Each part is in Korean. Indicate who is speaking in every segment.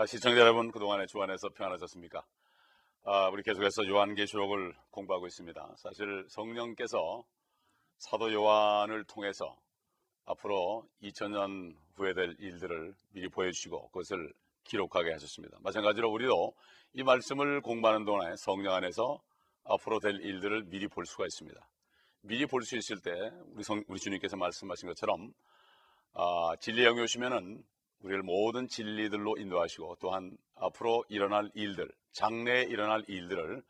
Speaker 1: 아, 시청자 여러분 그동안에 주 안에서 평안하셨습니까? 아, 우리 계속해서 요한계시록을 공부하고 있습니다. 사실 성령께서 사도 요한을 통해서 앞으로 2000년 후에 될 일들을 미리 보여주시고 그것을 기록하게 하셨습니다. 마찬가지로 우리도 이 말씀을 공부하는 동안에 성령 안에서 앞으로 될 일들을 미리 볼 수가 있습니다. 미리 볼 수 있을 때 우리, 성, 우리 주님께서 말씀하신 것처럼 아, 진리 영이 오시면은 우리를 모든 진리들로 인도하시고 또한 앞으로 일어날 일들, 장래에 일어날 일들을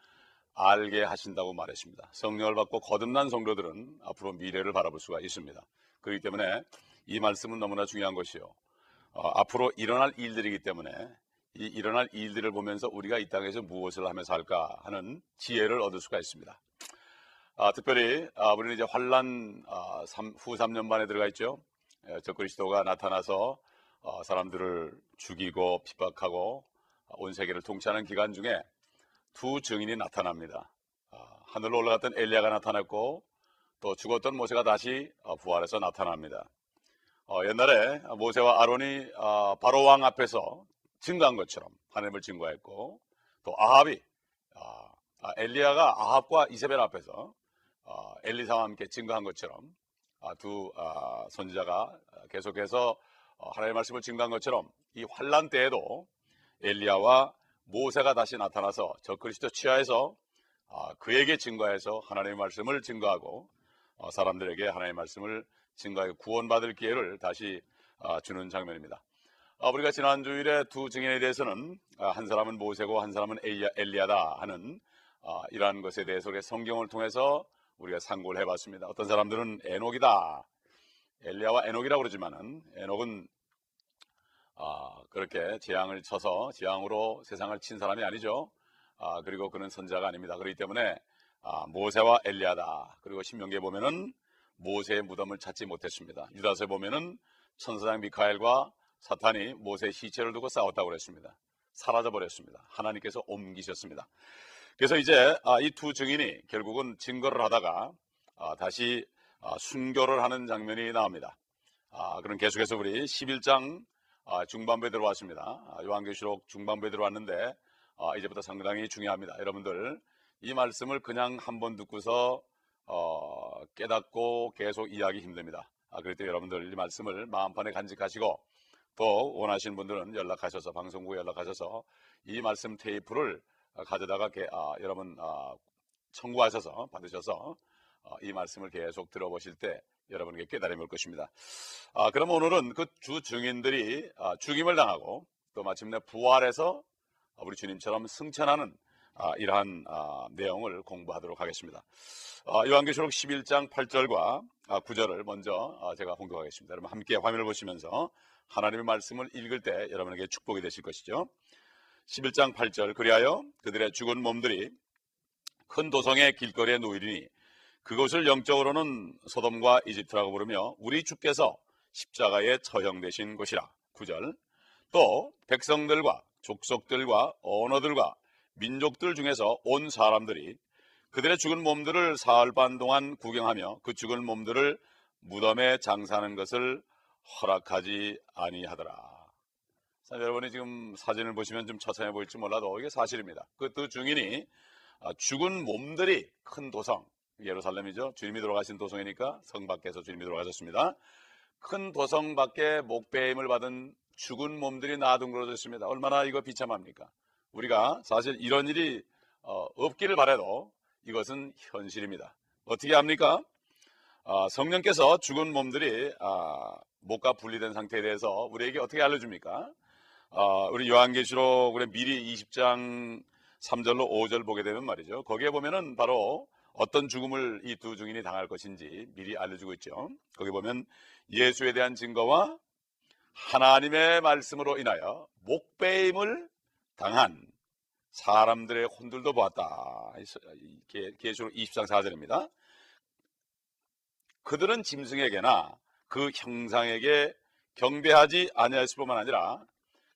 Speaker 1: 알게 하신다고 말했습니다. 성령을 받고 거듭난 성도들은 앞으로 미래를 바라볼 수가 있습니다. 그렇기 때문에 이 말씀은 너무나 중요한 것이요. 어, 앞으로 일어날 일들이기 때문에 이 일어날 일들을 보면서 우리가 이 땅에서 무엇을 하며 살까 하는 지혜를 얻을 수가 있습니다. 아, 특별히 아, 우리는 이제 환란 아, 후 3년 반에 들어가 있죠. 예, 적그리스도가 나타나서 어, 사람들을 죽이고 핍박하고 온 세계를 통치하는 기간 중에 두 증인이 나타납니다. 어, 하늘로 올라갔던 엘리야가 나타났고 또 죽었던 모세가 다시 어, 부활해서 나타납니다. 어, 옛날에 모세와 아론이 어, 바로 왕 앞에서 증거한 것처럼 하나님을 증거했고 또 아합이 어, 아, 엘리야가 아합과 이세벨 앞에서 어, 엘리사와 함께 증거한 것처럼 아, 두 아, 선지자가 계속해서 어, 하나님의 말씀을 증거한 것처럼 이 환란 때에도 엘리야와 모세가 다시 나타나서 저 그리스도 치하에서 아, 그에게 증거해서 하나님의 말씀을 증거하고 어, 사람들에게 하나님의 말씀을 증거하여 구원받을 기회를 다시 아, 주는 장면입니다. 우리가 지난 주일에 두 증인에 대해서는 한 사람은 모세고 한 사람은 엘리야다 하는 이러한 것에 대해서 성경을 통해서 우리가 상고를 해봤습니다. 어떤 사람들은 에녹이다. 엘리야와 에녹이라고 그러지만은 에녹은 아, 그렇게 재앙을 쳐서 재앙으로 세상을 친 사람이 아니죠. 아, 그리고 그는 선자가 아닙니다. 그렇기 때문에 아, 모세와 엘리야다. 그리고 신명기에 보면은 모세의 무덤을 찾지 못했습니다. 유다서에 보면은 천사장 미카엘과 사탄이 모세의 시체를 두고 싸웠다고 그랬습니다. 사라져 버렸습니다. 하나님께서 옮기셨습니다. 그래서 이제 아, 이두 증인이 결국은 증거를 하다가 아, 다시 아, 순교를 하는 장면이 나옵니다. 그럼 계속해서 우리 11장 중반부에 들어왔습니다. 요한계시록 중반부에 들어왔는데 이제부터 상당히 중요합니다. 여러분들 이 말씀을 그냥 한 번 듣고서 어, 깨닫고 계속 이해하기 힘듭니다. 그럴 때 여러분들 이 말씀을 마음판에 간직하시고 또 원하시는 분들은 연락하셔서 방송국에 연락하셔서 이 말씀 테이프를 어, 가져다가 아, 여러분 아, 청구하셔서 받으셔서 어, 이 말씀을 계속 들어보실 때 여러분에게 깨달음이 올 것입니다. 아, 그럼 오늘은 그 주 증인들이 아, 죽임을 당하고 또 마침내 부활해서 우리 주님처럼 승천하는 아, 이러한 아, 내용을 공부하도록 하겠습니다. 아, 요한계시록 11장 8절과 9절을 먼저 제가 공독하겠습니다. 여러분 함께 화면을 보시면서 하나님의 말씀을 읽을 때 여러분에게 축복이 되실 것이죠. 11장 8절 그리하여 그들의 죽은 몸들이 큰 도성의 길거리에 놓이리니 그곳을 영적으로는 소돔과 이집트라고 부르며 우리 주께서 십자가에 처형되신 곳이라 9절 또 백성들과 족속들과 언어들과 민족들 중에서 온 사람들이 그들의 죽은 몸들을 사흘 반 동안 구경하며 그 죽은 몸들을 무덤에 장사하는 것을 허락하지 아니하더라. 자, 여러분이 지금 사진을 보시면 좀 처참해 보일지 몰라도 이게 사실입니다. 그두 증인이 아, 죽은 몸들이 큰 도성, 예루살렘이죠. 주님이 돌아가신 도성이니까 성 밖에서 주님이 돌아가셨습니다. 큰 도성 밖에 목배임을 받은 죽은 몸들이 나둥그러져 있습니다. 얼마나 이거 비참합니까? 우리가 사실 이런 일이 어, 없기를 바래도 이것은 현실입니다. 어떻게 합니까? 아, 성령께서 죽은 몸들이 아, 목과 분리된 상태에 대해서 우리에게 어떻게 알려줍니까? 어, 우리 요한계시록 우리 미리 20장 3절로 5절 보게 되면 말이죠. 거기에 보면은 바로 어떤 죽음을 이두 증인이 당할 것인지 미리 알려주고 있죠. 거기 보면 예수에 대한 증거와 하나님의 말씀으로 인하여 목배임을 당한 사람들의 혼들도 보았다. 계시록 20장 4절입니다. 그들은 짐승에게나 그 형상에게 경배하지 아니하였을 뿐만 아니라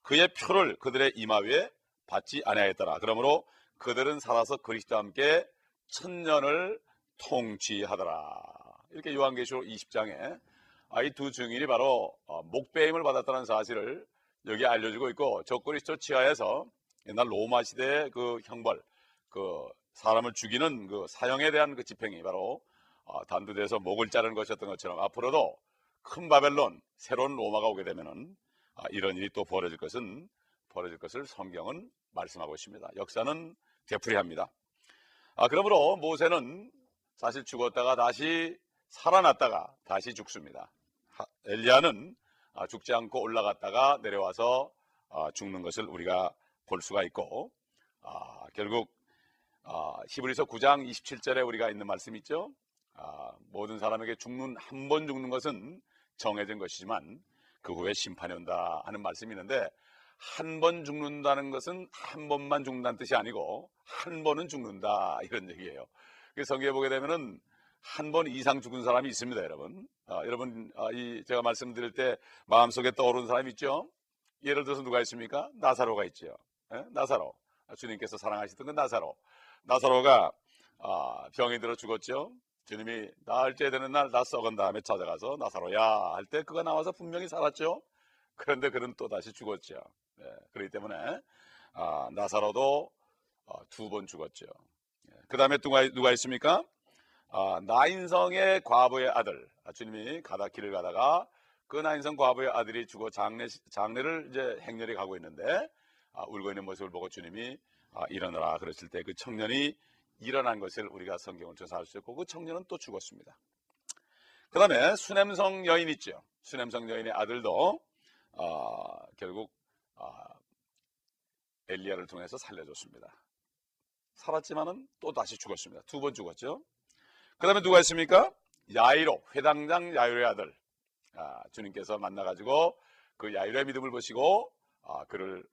Speaker 1: 그의 표를 그들의 이마 위에 받지 아니하였더라. 그러므로 그들은 살아서 그리스도와 함께 천년을 통치하더라. 이렇게 요한계시록 20장에 이 두 증인이 바로 어, 목배임을 받았다는 사실을 여기 알려주고 있고 저 그리스도 지하에서 옛날 로마 시대의 그 형벌, 그 사람을 죽이는 그 사형에 대한 그 집행이 바로 어, 단두대에서 목을 자르는 것이었던 것처럼 앞으로도 큰 바벨론, 새로운 로마가 오게 되면은 아, 이런 일이 또 벌어질 것은 벌어질 것을 성경은 말씀하고 있습니다. 역사는 되풀이합니다. 아, 그러므로 모세는 사실 죽었다가 다시 살아났다가 다시 죽습니다. 하- 엘리야는 아, 죽지 않고 올라갔다가 내려와서 아, 죽는 것을 우리가 볼 수가 있고 아, 결국 아, 히브리서 9장 27절에 우리가 있는 말씀 있죠. 아, 모든 사람에게 죽는 한 번 죽는 것은 정해진 것이지만 그 후에 심판이 온다 하는 말씀이 있는데 한 번 죽는다는 것은 한 번만 죽는다는 뜻이 아니고 한 번은 죽는다 이런 얘기예요. 그 성경에 보게 되면은 한 번 이상 죽은 사람이 있습니다, 여러분. 아, 여러분, 아, 이 제가 말씀드릴 때 마음속에 떠오르는 사람 있죠? 예를 들어서 누가 있습니까? 나사로가 있죠. 예? 나사로. 아, 주님께서 사랑하시던 그 나사로. 나사로가 아, 병이 들어 죽었죠. 주님이 나흘째 되는 날 나 썩은 다음에 찾아가서 나사로야 할 때 그가 나와서 분명히 살았죠. 그런데 그는 또 다시 죽었죠. 예, 그렇기 때문에 아, 나사로도 두번 죽었죠. 그 다음에 누가, 누가 있습니까? 아, 나인성의 과부의 아들. 아, 주님이 가다 길을 가다가 그 나인성 과부의 아들이 죽어 장례, 장례를 이제 행렬히 가고 있는데 아, 울고 있는 모습을 보고 주님이 아, 일어나라 그랬을 때 그 청년이 일어난 것을 우리가 성경을 조사할 수 있고 그 청년은 또 죽었습니다. 그 다음에 수냄성 여인 있죠. 수냄성 여인의 아들도 아, 결국 아, 엘리야를 통해서 살려줬습니다. 살았지만은 또 다시 죽었습니다. 두 번 죽었죠. 그 다음에 누가 있습니까? 야이로, 회당장 야이로의 아들. 아, 주님께서 만나가지고 그 야이로의 믿음을 보시고 아, 그를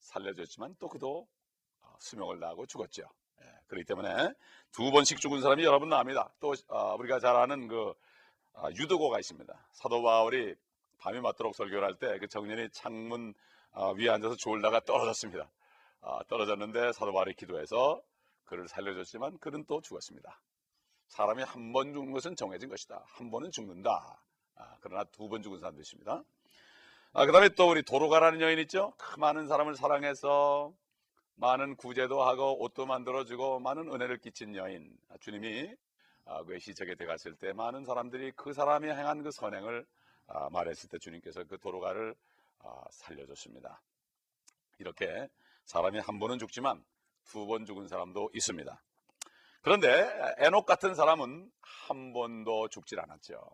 Speaker 1: 살려줬지만 또 그도 아, 수명을 다하고 죽었죠. 예, 그렇기 때문에 두 번씩 죽은 사람이 여러분 나옵니다. 또 아, 우리가 잘 아는 그 아, 유도고가 있습니다. 사도 바울이 밤이 맞도록 설교를 할 때 그 청년이 창문 아, 위에 앉아서 졸다가 떨어졌습니다. 아, 떨어졌는데 사도 바울이 기도해서 그를 살려줬지만 그는 또 죽었습니다. 사람이 한 번 죽는 것은 정해진 것이다. 한 번은 죽는다. 아, 그러나 두 번 죽은 사람도 있습니다. 아, 그 다음에 또 우리 도로가라는 여인 있죠? 그 많은 사람을 사랑해서 많은 구제도 하고 옷도 만들어주고 많은 은혜를 끼친 여인. 아, 주님이 아, 그 들어갔을 때 많은 사람들이 그 사람이 행한 그 선행을 아, 말했을 때 주님께서 그 도로가를 아, 살려줬습니다. 이렇게 사람이 한 번은 죽지만 두 번 죽은 사람도 있습니다. 그런데 에녹 같은 사람은 한 번도 죽질 않았죠.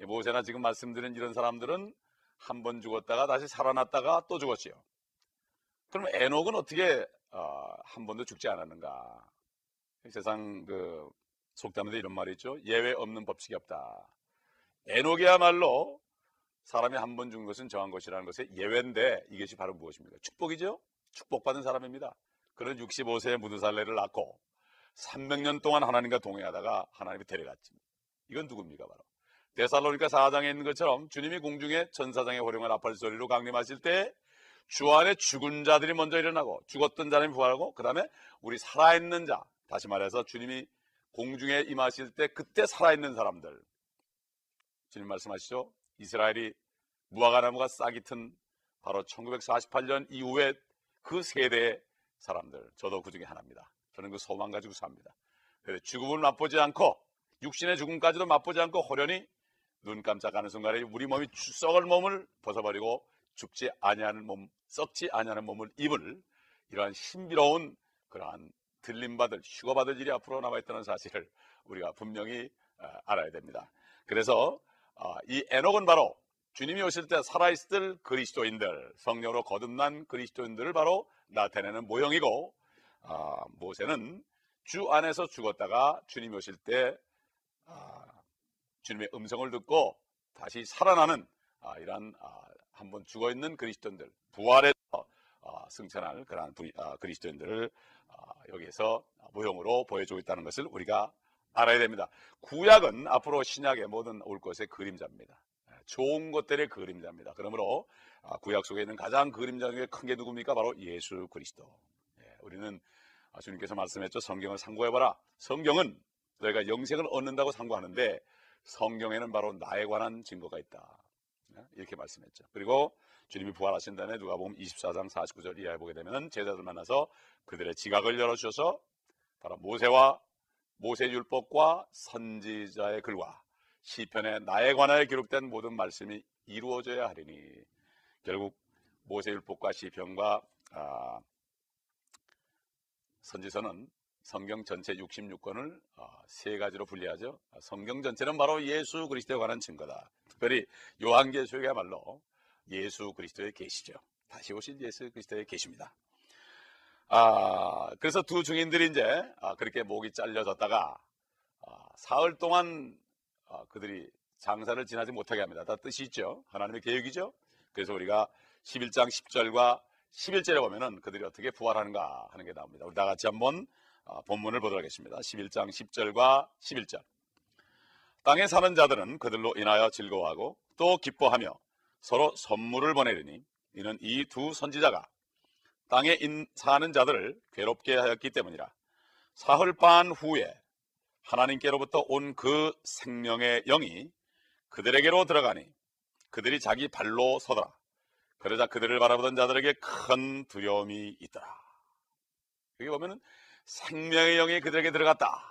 Speaker 1: 예. 모세나 지금 말씀드린 이런 사람들은 한 번 죽었다가 다시 살아났다가 또 죽었지요. 그럼 에녹은 어떻게 어, 한 번도 죽지 않았는가? 세상 그 속담에 이런 말이 있죠. 예외 없는 법칙이 없다. 에녹이야말로 사람이 한 번 죽은 것은 정한 것이라는 것의 예외인데 이것이 바로 무엇입니까? 축복이죠. 축복받은 사람입니다. 그는 65세에 무드살레를 낳고 300년 동안 하나님과 동행하다가 하나님이 데려갔지. 이건 누굽니까 바로 데살로니가 4장에 있는 것처럼 주님이 공중에 천사장의 호령을 아팔 소리로 강림하실 때 주 안에 죽은 자들이 먼저 일어나고 죽었던 자들이 부활하고 그 다음에 우리 살아있는 자 다시 말해서 주님이 공중에 임하실 때 그때 살아있는 사람들 주님 말씀하시죠? 이스라엘이 무화과나무가 싹이 튼 바로 1948년 이후에 그 세대의 사람들 저도 그 중에 하나입니다. 저는 그 소망 가지고 삽니다. 그래 죽음을 맛보지 않고 육신의 죽음까지도 맛보지 않고 호련히 눈 깜짝하는 순간에 우리 몸이 썩을 몸을 벗어버리고 죽지 아니하는 몸, 썩지 아니하는 몸을 입을 이러한 신비로운 그러한 들림받을 휴거받을 일이 앞으로 남아있다는 사실을 우리가 분명히 어, 알아야 됩니다. 그래서 어, 이 에녹은 바로 주님이 오실 때 살아있을 그리스도인들, 성령으로 거듭난 그리스도인들을 바로 나타내는 모형이고 아, 모세는 주 안에서 죽었다가 주님이 오실 때 아, 주님의 음성을 듣고 다시 살아나는 아, 이러한 아, 한번 죽어 있는 그리스도인들 부활해서 아, 승천할 그러한 부- 아, 그리스도인들을 아, 여기에서 모형으로 보여주고 있다는 것을 우리가 알아야 됩니다. 구약은 앞으로 신약의 모든 올 것의 그림자입니다. 예, 좋은 것들의 그림자입니다. 그러므로 아, 구약 속에 있는 가장 그림자 중에 큰 게 누굽니까? 바로 예수 그리스도. 예, 우리는 아, 주님께서 말씀했죠. 성경을 상고해봐라. 성경은 너희가 영생을 얻는다고 상고하는데 성경에는 바로 나에 관한 증거가 있다. 예, 이렇게 말씀했죠. 그리고 주님이 부활하신 다음에 누가 보면 24장 49절 이하에 보게 되면 제자들 만나서 그들의 지각을 열어주셔서 바로 모세와 모세 율법과 선지자의 글과 시편에 나에 관하여 기록된 모든 말씀이 이루어져야 하리니 결국 모세 율법과 시편과 아, 선지서는 성경 전체 66권을 어, 세 가지로 분리하죠. 성경 전체는 바로 예수 그리스도에 관한 증거다. 특별히 요한계시록이야말로 예수 그리스도의 계시죠. 다시 오신 예수 그리스도의 계십니다. 아, 그래서 두 증인들이 이제 아, 그렇게 목이 잘려졌다가 아, 사흘 동안 아, 그들이 장사를 지나지 못하게 합니다. 다 뜻이 있죠. 하나님의 계획이죠. 그래서 우리가 11장 10절과 11절에 보면은 그들이 어떻게 부활하는가 하는 게 나옵니다. 우리 다 같이 한번 아, 본문을 보도록 하겠습니다. 11장 10절과 11절. 땅에 사는 자들은 그들로 인하여 즐거워하고 또 기뻐하며 서로 선물을 보내리니 이는 이 두 선지자가 땅에 사는 자들을 괴롭게 하였기 때문이라. 사흘 반 후에 하나님께로부터 온 그 생명의 영이 그들에게로 들어가니 그들이 자기 발로 서더라. 그러자 그들을 바라보던 자들에게 큰 두려움이 있더라. 여기 보면은 생명의 영이 그들에게 들어갔다.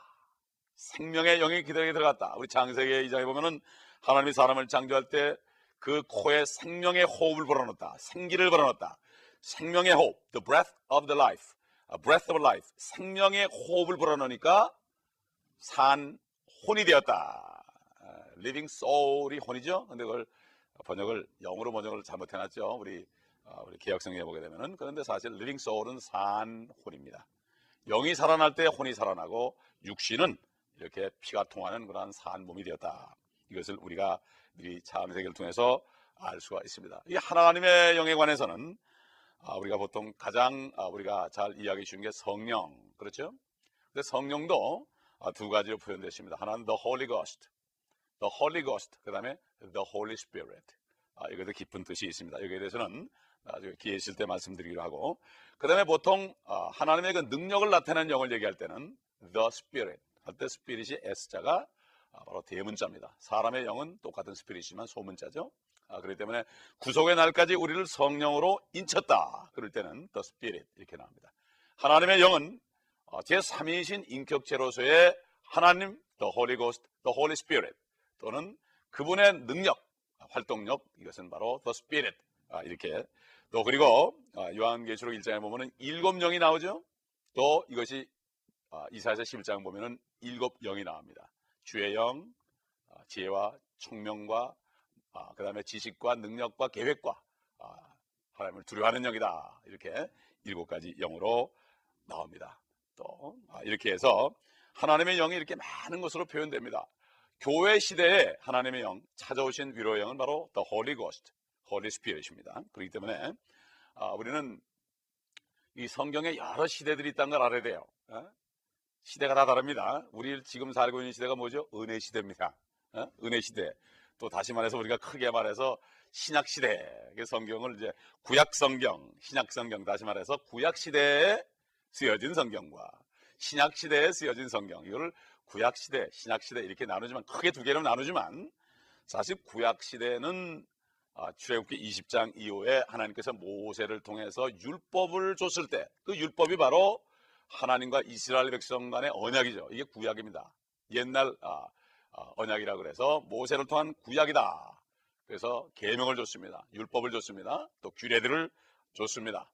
Speaker 1: 생명의 영이 그들에게 들어갔다. 우리 장세기 2장에 보면은 하나님이 사람을 창조할 때 그 코에 생명의 호흡을 불어넣었다. 생기를 불어넣었다. 생명의 호흡, the breath of the life, a breath of life, 생명의 호흡을 불어넣으니까 산 혼이 되었다. living soul이 혼이죠. 근데 그걸 번역을 영어로 번역을 잘못해놨죠. 우리 어, 우리 개혁성경에 보게 되면은 그런데 사실 living soul은 산 혼입니다. 영이 살아날 때 혼이 살아나고 육신은 이렇게 피가 통하는 그러한 산 몸이 되었다. 이것을 우리가 이 창세기를 통해서 알 수가 있습니다. 이 하나님의 영에 관해서는 아, 우리가 보통 가장 아, 우리가 잘 이야기해 주는 게 성령 그렇죠? 근데 성령도 아, 두 가지로 표현되십니다. 하나는 the Holy Ghost, the Holy Ghost, 그 다음에 the Holy Spirit. 이것도 깊은 뜻이 있습니다. 여기에 대해서는 나중에 기회 있을 때 말씀드리기로 하고 그 다음에 보통 하나님의 그 능력을 나타내는 영을 얘기할 때는 the Spirit 할때 스피릿이 S자가 바로 대문자입니다. 사람의 영은 똑같은 스피릿이지만 소문자죠. 아, 그렇기 때문에 구속의 날까지 우리를 성령으로 인쳤다. 그럴 때는 the spirit 이렇게 나옵니다. 하나님의 영은 어, 제3위이신 인격체로서의 하나님, the Holy Ghost, the Holy Spirit 또는 그분의 능력, 활동력 이것은 바로 the Spirit 아, 이렇게 또 그리고 아, 요한계시록 1장에 보면은 일곱 영이 나오죠. 또 이것이 이사야서 11장 보면은 일곱 영이 나옵니다. 주의 영, 지혜와 총명과 아, 그 다음에 지식과 능력과 계획과 아, 하나님을 두려워하는 영이다. 이렇게 일곱 가지 영으로 나옵니다. 또 아, 이렇게 해서 하나님의 영이 이렇게 많은 것으로 표현됩니다. 교회 시대에 하나님의 영 찾아오신 위로의 영은 바로 The Holy Ghost, Holy Spirit입니다. 그렇기 때문에 아, 우리는 이 성경에 여러 시대들이 있다는 걸 알아야 돼요. 어? 시대가 다 다릅니다. 우리 지금 살고 있는 시대가 뭐죠? 은혜 시대입니다. 어? 은혜 시대. 또 다시 말해서 우리가 크게 말해서 신약 시대 성경을 이제 구약 성경, 신약 성경 다시 말해서 구약 시대에 쓰여진 성경과 신약 시대에 쓰여진 성경 이거를 구약 시대, 신약 시대 이렇게 나누지만 크게 두 개로 나누지만 사실 구약 시대는 아, 출애굽기 20장 이후에 하나님께서 모세를 통해서 율법을 줬을 때 그 율법이 바로 하나님과 이스라엘 백성 간의 언약이죠. 이게 구약입니다. 옛날 아, 어, 언약이라 그래서 모세를 통한 구약이다. 그래서 계명을 줬습니다. 율법을 줬습니다. 또 규례들을 줬습니다.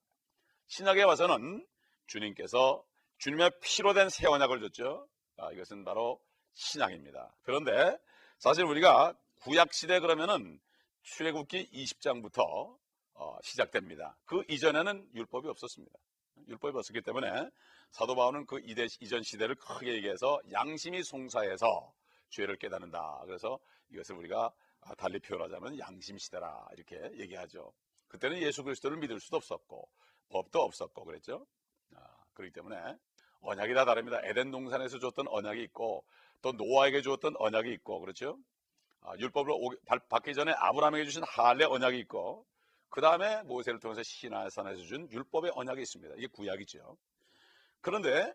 Speaker 1: 신약에 와서는 주님께서 주님의 피로 된 새 언약을 줬죠. 아, 이것은 바로 신약입니다. 그런데 사실 우리가 구약 시대 그러면은 출애굽기 20장부터 어, 시작됩니다. 그 이전에는 율법이 없었습니다. 율법이 없었기 때문에 사도 바울은 그 이전 시대를 크게 얘기해서 양심이 송사해서 죄를 깨닫는다. 그래서 이것을 우리가 달리 표현하자면 양심 시대라 이렇게 얘기하죠. 그때는 예수 그리스도를 믿을 수도 없었고 법도 없었고 그랬죠. 아, 그렇기 때문에 언약이 다 다릅니다. 에덴 동산에서 줬던 언약이 있고 또 노아에게 주었던 언약이 있고 그렇죠. 아, 율법을 받기 전에 아브라함에게 주신 할례 언약이 있고 그 다음에 모세를 통해서 시나산에서 준 율법의 언약이 있습니다. 이게 구약이죠. 그런데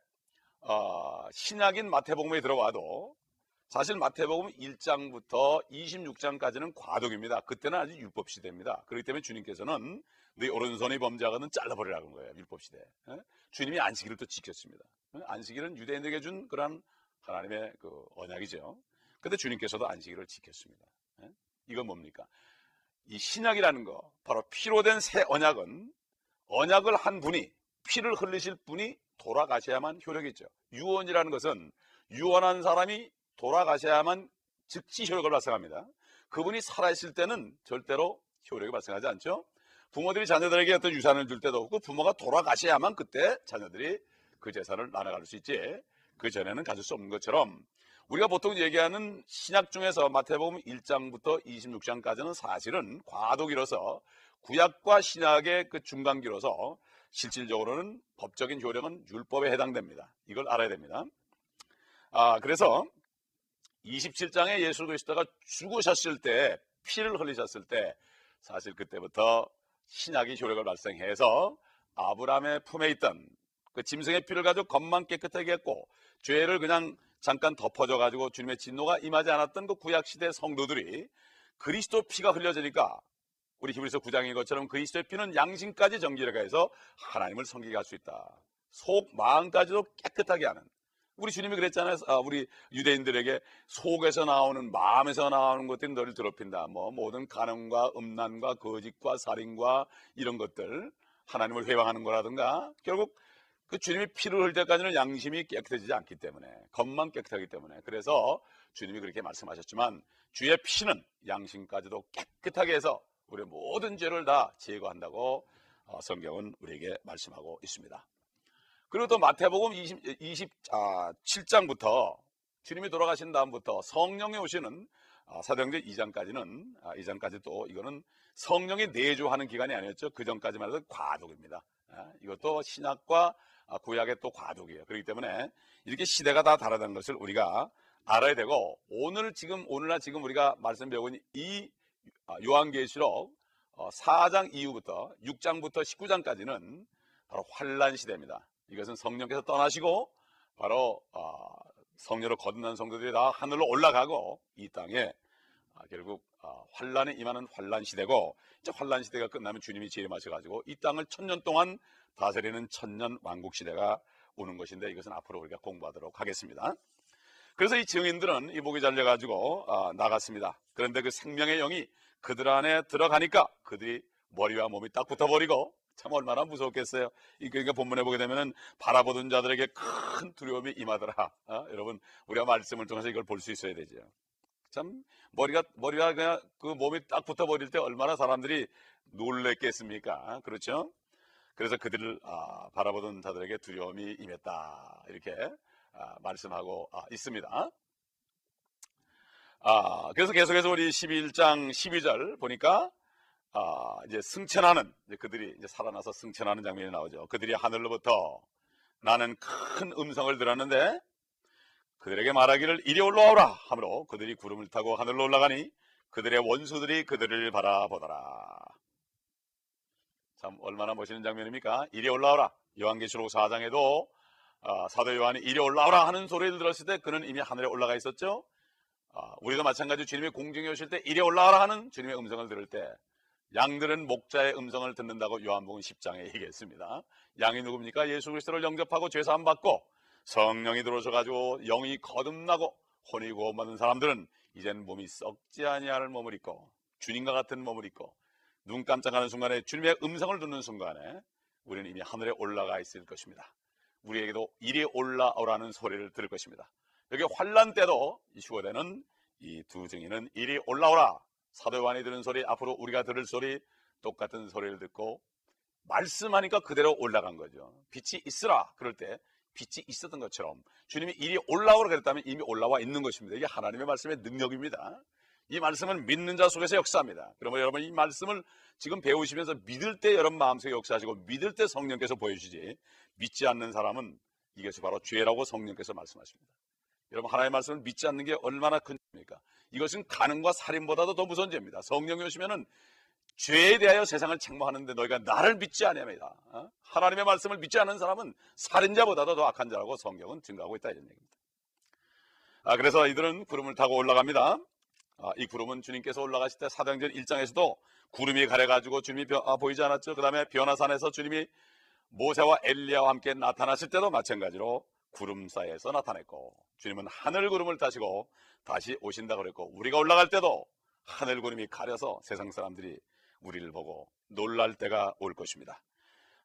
Speaker 1: 어, 신약인 마태복음에 들어와도 사실 마태복음 1장부터 26장까지는 과독입니다. 그때는 아직 율법 시대입니다. 그렇기 때문에 주님께서는 네 오른손이 범죄하거든 잘라버리라는 거예요. 율법 시대. 에? 주님이 안식일을 또 지켰습니다. 에? 안식일은 유대인에게 준 그런 하나님의 그 언약이죠. 근데 주님께서도 안식일을 지켰습니다. 에? 이건 뭡니까? 이 신약이라는 거, 바로 피로 된 새 언약은 언약을 한 분이 피를 흘리실 분이 돌아가셔야만 효력이 있죠. 유언이라는 것은 유언한 사람이 돌아가셔야만 즉시 효력을 발생합니다. 그분이 살아있을 때는 절대로 효력이 발생하지 않죠. 부모들이 자녀들에게 어떤 유산을 줄 때도 없고 부모가 돌아가셔야만 그때 자녀들이 그 재산을 나눠갈 수 있지 그 전에는 가질 수 없는 것처럼 우리가 보통 얘기하는 신약 중에서 마태복음 1장부터 26장까지는 사실은 과도기로서 구약과 신약의 그 중간기로서 실질적으로는 법적인 효력은 율법에 해당됩니다. 이걸 알아야 됩니다. 아, 그래서 27장에 예수 그리스도가 죽으셨을 때 피를 흘리셨을 때 사실 그때부터 신약이 효력을 발생해서 아브라함의 품에 있던 그 짐승의 피를 가지고 겉만 깨끗하게 했고 죄를 그냥 잠깐 덮어져 가지고 주님의 진노가 임하지 않았던 그 구약 시대 성도들이 그리스도 피가 흘려지니까 우리 히브리서 9장인 것처럼 그리스도의 피는 양심까지 정결하게 해서 하나님을 섬기게 할 수 있다. 속 마음까지도 깨끗하게 하는 우리 주님이 그랬잖아요. 아, 우리 유대인들에게 속에서 나오는 마음에서 나오는 것들이 너를 더럽힌다. 뭐 모든 가능과 음란과 거짓과 살인과 이런 것들 하나님을 회방하는 거라든가 결국 그 주님이 피를 흘릴 때까지는 양심이 깨끗해지지 않기 때문에 겉만 깨끗하기 때문에 그래서 주님이 그렇게 말씀하셨지만 주의 피는 양심까지도 깨끗하게 해서 우리 모든 죄를 다 제거한다고 어, 성경은 우리에게 말씀하고 있습니다. 그리고 또 마태복음 20, 27장부터 주님이 돌아가신 다음부터 성령이 오시는 아, 사도행전 2장까지는 아, 2장까지 또 이거는 성령이 내주하는 기간이 아니었죠. 그 전까지만 해도 과독입니다. 아, 이것도 신약과 아, 구약의 또 과독이에요. 그렇기 때문에 이렇게 시대가 다 다르다는 것을 우리가 알아야 되고 오늘 지금 오늘날 지금 우리가 말씀 있는 이 아, 요한계시록 4장 어, 이후부터 6장부터 19장까지는 바로 환란 시대입니다. 이것은 성령께서 떠나시고 바로 어, 성녀로 거듭난 성도들이 다 하늘로 올라가고 이 땅에 아, 결국 어, 환란에 임하는 환란 시대고 이제 환란 시대가 끝나면 주님이 재림하셔 가지고 이 땅을 천년 동안 다스리는 천년 왕국 시대가 오는 것인데 이것은 앞으로 우리가 공부하도록 하겠습니다. 그래서 이 증인들은 이 목이 잘려 가지고 어, 나갔습니다. 그런데 그 생명의 영이 그들 안에 들어가니까 그들이 머리와 몸이 딱 붙어버리고 참 얼마나 무섭겠어요. 그러니까 본문에 보게 되면은 바라보던 자들에게 큰 두려움이 임하더라. 어? 여러분 우리가 말씀을 통해서 이걸 볼 수 있어야 되죠. 참 머리가 머리가 그냥 그 몸이 딱 붙어 버릴 때 얼마나 사람들이 놀랬겠습니까? 그렇죠? 그래서 그들을 아, 바라보던 자들에게 두려움이 임했다 이렇게 아, 말씀하고 아, 있습니다. 아, 그래서 계속해서 우리 11장 12절 보니까 아, 이제 승천하는 이제 그들이 이제 살아나서 승천하는 장면이 나오죠. 그들이 하늘로부터 나는 큰 음성을 들었는데 그들에게 말하기를 이리 올라오라 하므로 그들이 구름을 타고 하늘로 올라가니 그들의 원수들이 그들을 바라보더라. 참 얼마나 멋있는 장면입니까? 이리 올라오라. 요한계시록 4장에도 아, 사도 요한이 이리 올라오라 하는 소리를 들었을 때 그는 이미 하늘에 올라가 있었죠. 아, 우리도 마찬가지로 주님의 공중에 오실 때 이리 올라오라 하는 주님의 음성을 들을 때 양들은 목자의 음성을 듣는다고 요한복음 10장에 얘기했습니다. 양이 누굽니까? 예수 그리스도를 영접하고 죄 사함 받고 성령이 들어오셔 가지고 영이 거듭나고 혼이 구원받는 사람들은 이제는 몸이 썩지 아니할 몸을 입고 주님과 같은 몸을 입고 눈 깜짝하는 순간에 주님의 음성을 듣는 순간에 우리는 이미 하늘에 올라가 있을 것입니다. 우리에게도 이리 올라오라는 소리를 들을 것입니다. 여기 환란 때도 이 휴거되는 이 두 증인은 이리 올라오라 사도 요한이 들은 소리, 앞으로 우리가 들을 소리 똑같은 소리를 듣고 말씀하니까 그대로 올라간 거죠. 빛이 있으라 그럴 때 빛이 있었던 것처럼 주님이 이리 올라오라 그랬다면 이미 올라와 있는 것입니다. 이게 하나님의 말씀의 능력입니다. 이 말씀은 믿는 자 속에서 역사합니다. 그러면 여러분 이 말씀을 지금 배우시면서 믿을 때 여러분 마음속에 역사하시고 믿을 때 성령께서 보여주지 믿지 않는 사람은 이것이 바로 죄라고 성령께서 말씀하십니다. 여러분 하나님의 말씀을 믿지 않는 게 얼마나 큰 죄입니까? 이것은 가능과 살인보다도 더 무서운 죄입니다. 성령이 오시면은 죄에 대하여 세상을 책망하는데 너희가 나를 믿지 않으니다 어? 하나님의 말씀을 믿지 않는 사람은 살인자보다도 더 악한 자라고 성경은 증가하고 있다 이런 얘기입니다. 아, 그래서 이들은 구름을 타고 올라갑니다. 아, 이 구름은 주님께서 올라가실 때 사도행전 1장에서도 구름이 가려가지고 주님이 벼- 아, 보이지 않았죠. 그 다음에 변화산에서 주님이 모세와 엘리야와 함께 나타나실 때도 마찬가지로 구름 사이에서 나타냈고 주님은 하늘 구름을 타시고 다시 오신다 그랬고 우리가 올라갈 때도 하늘 구름이 가려서 세상 사람들이 우리를 보고 놀랄 때가 올 것입니다.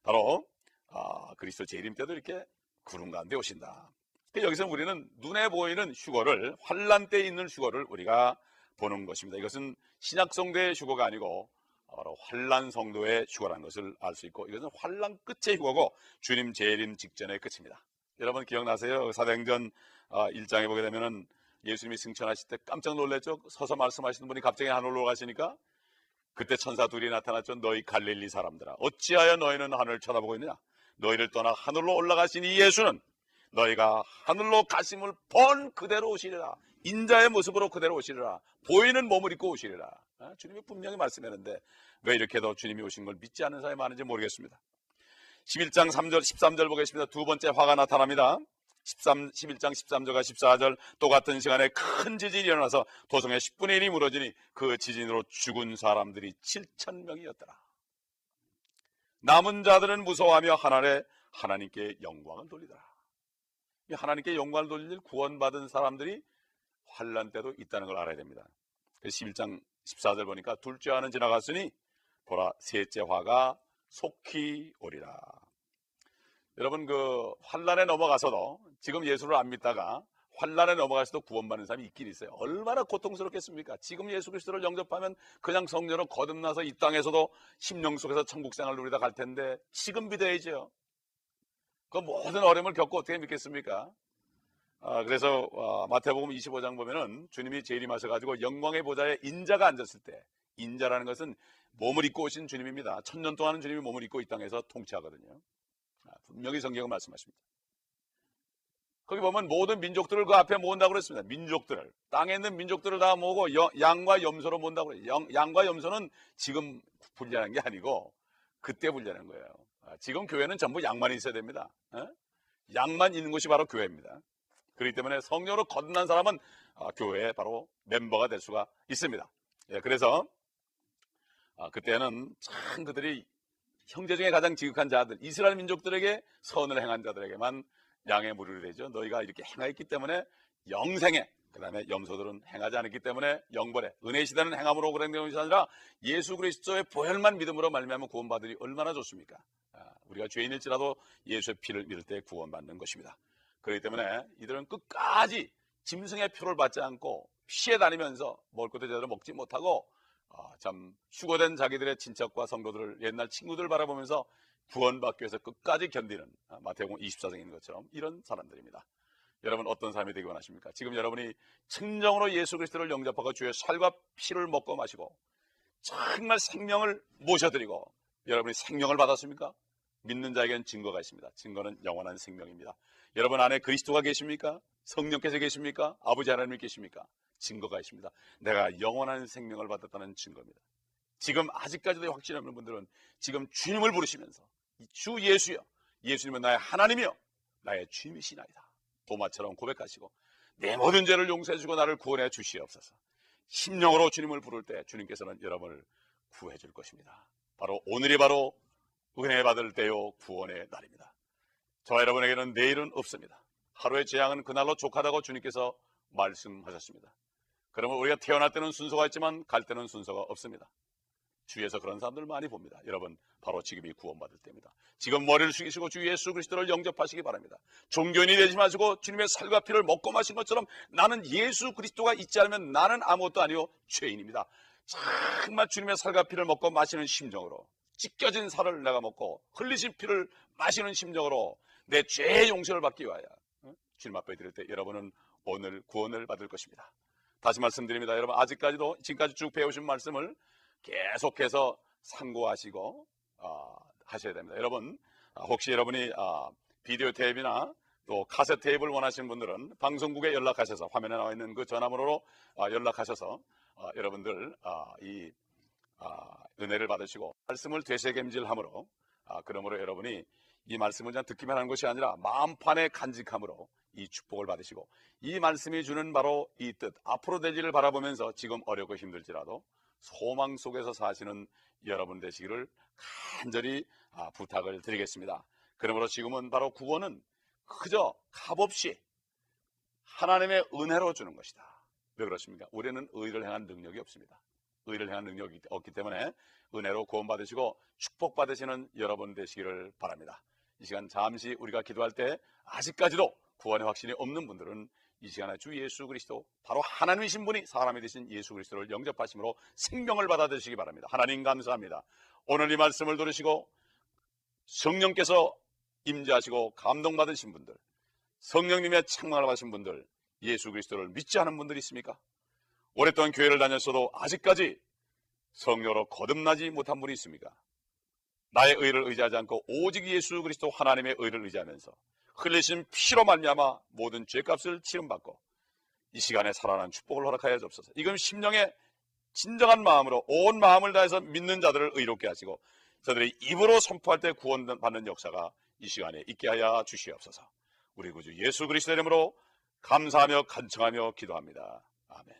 Speaker 1: 바로 아, 그리스도 재림 때도 이렇게 구름 가운데 오신다. 여기서 우리는 눈에 보이는 휴거를 환란 때 있는 휴거를 우리가 보는 것입니다. 이것은 신약 성도의 휴거가 아니고 바로 환란 성도의 휴거라는 것을 알 수 있고 이것은 환란 끝의 휴거고 주님 재림 직전의 끝입니다. 여러분 기억나세요? 사도행전 1장에 보게 되면은 예수님이 승천하실 때 깜짝 놀랐죠? 서서 말씀하시는 분이 갑자기 하늘로 가시니까 그때 천사 둘이 나타났죠. 너희 갈릴리 사람들아 어찌하여 너희는 하늘을 쳐다보고 있느냐? 너희를 떠나 하늘로 올라가신 이 예수는 너희가 하늘로 가심을 본 그대로 오시리라. 인자의 모습으로 그대로 오시리라. 보이는 몸을 입고 오시리라. 아, 주님이 분명히 말씀했는데 왜 이렇게도 주님이 오신 걸 믿지 않는 사람이 많은지 모르겠습니다. 11장 3절, 13절 보겠습니다. 두 번째 화가 나타납니다. 13, 11장 13절과 14절 똑같은 시간에 큰 지진이 일어나서 도성의 10분의 1이 무너지니 그 지진으로 죽은 사람들이 7천 명이었더라. 남은 자들은 무서워하며 하나님의 하나님께 영광을 돌리더라. 이 하나님께 영광을 돌릴 구원받은 사람들이 환란 때도 있다는 걸 알아야 됩니다. 11장 14절 보니까 둘째 화는 지나갔으니 보라 셋째 화가 속히 오리라. 여러분 그 환란에 넘어가서도 지금 예수를 안 믿다가 환란에 넘어가서도 구원받는 사람이 있긴 있어요. 얼마나 고통스럽겠습니까? 지금 예수 그리스도를 영접하면 그냥 성녀로 거듭나서 이 땅에서도 심령 속에서 천국 생활을 누리다 갈 텐데 지금 믿어야죠. 그 모든 어려움을 겪고 어떻게 믿겠습니까? 아, 그래서 아, 마태복음 25장 보면은 주님이 재림하셔 가지고 영광의 보좌에 인자가 앉았을 때 인자라는 것은 몸을 입고 오신 주님입니다. 천년 동안은 주님이 몸을 입고 이 땅에서 통치하거든요. 아, 분명히 성경은 말씀하십니다. 거기 보면 모든 민족들을 그 앞에 모은다고 그랬습니다. 민족들을 땅에 있는 민족들을 다 모으고 여- 양과 염소로 모은다고 그래요. 영- 양과 염소는 지금 분리하는 게 아니고 그때 분리하는 거예요. 아, 지금 교회는 전부 양만 있어야 됩니다. 어? 양만 있는 곳이 바로 교회입니다. 그렇기 때문에 성령으로 거듭난 사람은 아, 교회의 바로 멤버가 될 수가 있습니다. 예, 그래서 아, 그때는 참 그들이 형제 중에 가장 지극한 자들, 이스라엘 민족들에게 선을 행한 자들에게만 양의 무리를 되죠. 너희가 이렇게 행하였기 때문에 영생에, 그 다음에 염소들은 행하지 않았기 때문에 영벌에, 은혜 시대는 행함으로 그행되는 것이 아니라 예수 그리스도의 보혈만 믿음으로 말미암아 구원받으리 얼마나 좋습니까? 아, 우리가 죄인일지라도 예수의 피를 믿을 때 구원받는 것입니다. 그렇기 때문에 이들은 끝까지 짐승의 표를 받지 않고 피해 다니면서 먹을 것도 제대로 먹지 못하고 아, 참 휴거된 자기들의 친척과 성도들을 옛날 친구들 바라보면서 구원받기 위해서 끝까지 견디는 아, 마태복음 24장에 있는 것처럼 이런 사람들입니다. 여러분 어떤 삶이 되기 원하십니까? 지금 여러분이 청정으로 예수 그리스도를 영접하고 주의 살과 피를 먹고 마시고 정말 생명을 모셔드리고 여러분이 생명을 받았습니까? 믿는 자에게는 증거가 있습니다. 증거는 영원한 생명입니다. 여러분 안에 그리스도가 계십니까? 성령께서 계십니까? 아버지 하나님이 계십니까? 증거가 있습니다. 내가 영원한 생명을 받았다는 증거입니다. 지금 아직까지도 확신 없는 분들은 지금 주님을 부르시면서 주 예수여 예수님은 나의 하나님이여 나의 주님이시나이다. 도마처럼 고백하시고 내 모든 죄를 용서해 주고 나를 구원해 주시옵소서. 심령으로 주님을 부를 때 주님께서는 여러분을 구해 줄 것입니다. 바로 오늘이 바로 은혜 받을 때요 구원의 날입니다. 저와 여러분에게는 내일은 없습니다. 하루의 재앙은 그날로 족하다고 주님께서 말씀하셨습니다. 그러면 우리가 태어날 때는 순서가 있지만 갈 때는 순서가 없습니다. 주위에서 그런 사람들 많이 봅니다. 여러분 바로 지금이 구원받을 때입니다. 지금 머리를 숙이시고 주 예수 그리스도를 영접하시기 바랍니다. 종교인이 되지 마시고 주님의 살과 피를 먹고 마신 것처럼 나는 예수 그리스도가 있지 않으면 나는 아무것도 아니요 죄인입니다. 정말 주님의 살과 피를 먹고 마시는 심정으로 찢겨진 살을 내가 먹고 흘리신 피를 마시는 심정으로 내 죄의 용서를 받기 위하여 주님 앞에 드릴 때 여러분은 오늘 구원을 받을 것입니다. 다시 말씀드립니다. 여러분 아직까지도 지금까지 쭉 배우신 말씀을 계속해서 상고하시고 어, 하셔야 됩니다. 여러분 아, 혹시 여러분이 아, 비디오 테이프나 또 카세트 테이프를 원하시는 분들은 방송국에 연락하셔서 화면에 나와 있는 그 전화번호로 아, 연락하셔서 아, 여러분들 아, 이 아, 은혜를 받으시고 말씀을 되새김질함으로 아, 그러므로 여러분이 이 말씀을 그냥 듣기만 하는 것이 아니라 마음판에 간직함으로 이 축복을 받으시고 이 말씀이 주는 바로 이 뜻 앞으로 될 일을 바라보면서 지금 어렵고 힘들지라도 소망 속에서 사시는 여러분 되시기를 간절히 아, 부탁을 드리겠습니다. 그러므로 지금은 바로 구원은 그저 값없이 하나님의 은혜로 주는 것이다. 왜 그렇습니까? 우리는 의를 행한 능력이 없습니다. 의를 행한 능력이 없기 때문에 은혜로 구원받으시고 축복받으시는 여러분 되시기를 바랍니다. 이 시간 잠시 우리가 기도할 때 아직까지도 구원의 확신이 없는 분들은 이 시간에 주 예수 그리스도 바로 하나님이신 분이 사람이 되신 예수 그리스도를 영접하심으로 생명을 받아들이시기 바랍니다. 하나님 감사합니다. 오늘 이 말씀을 들으시고 성령께서 임재하시고 감동받으신 분들 성령님의 책망을 받으신 분들 예수 그리스도를 믿지 않은 분들이 있습니까? 오랫동안 교회를 다녔어도 아직까지 성령으로 거듭나지 못한 분이 있습니까? 나의 의를 의지하지 않고 오직 예수 그리스도 하나님의 의를 의지하면서 흘리신 피로 말미암아 모든 죄값을 치름받고 이 시간에 살아난 축복을 허락하여 주옵소서. 이건 심령의 진정한 마음으로 온 마음을 다해서 믿는 자들을 의롭게 하시고 저들이 입으로 선포할 때 구원받는 역사가 이 시간에 있게 하여 주시옵소서. 우리 구주 예수 그리스도 이름으로 감사하며 간청하며 기도합니다. 아멘.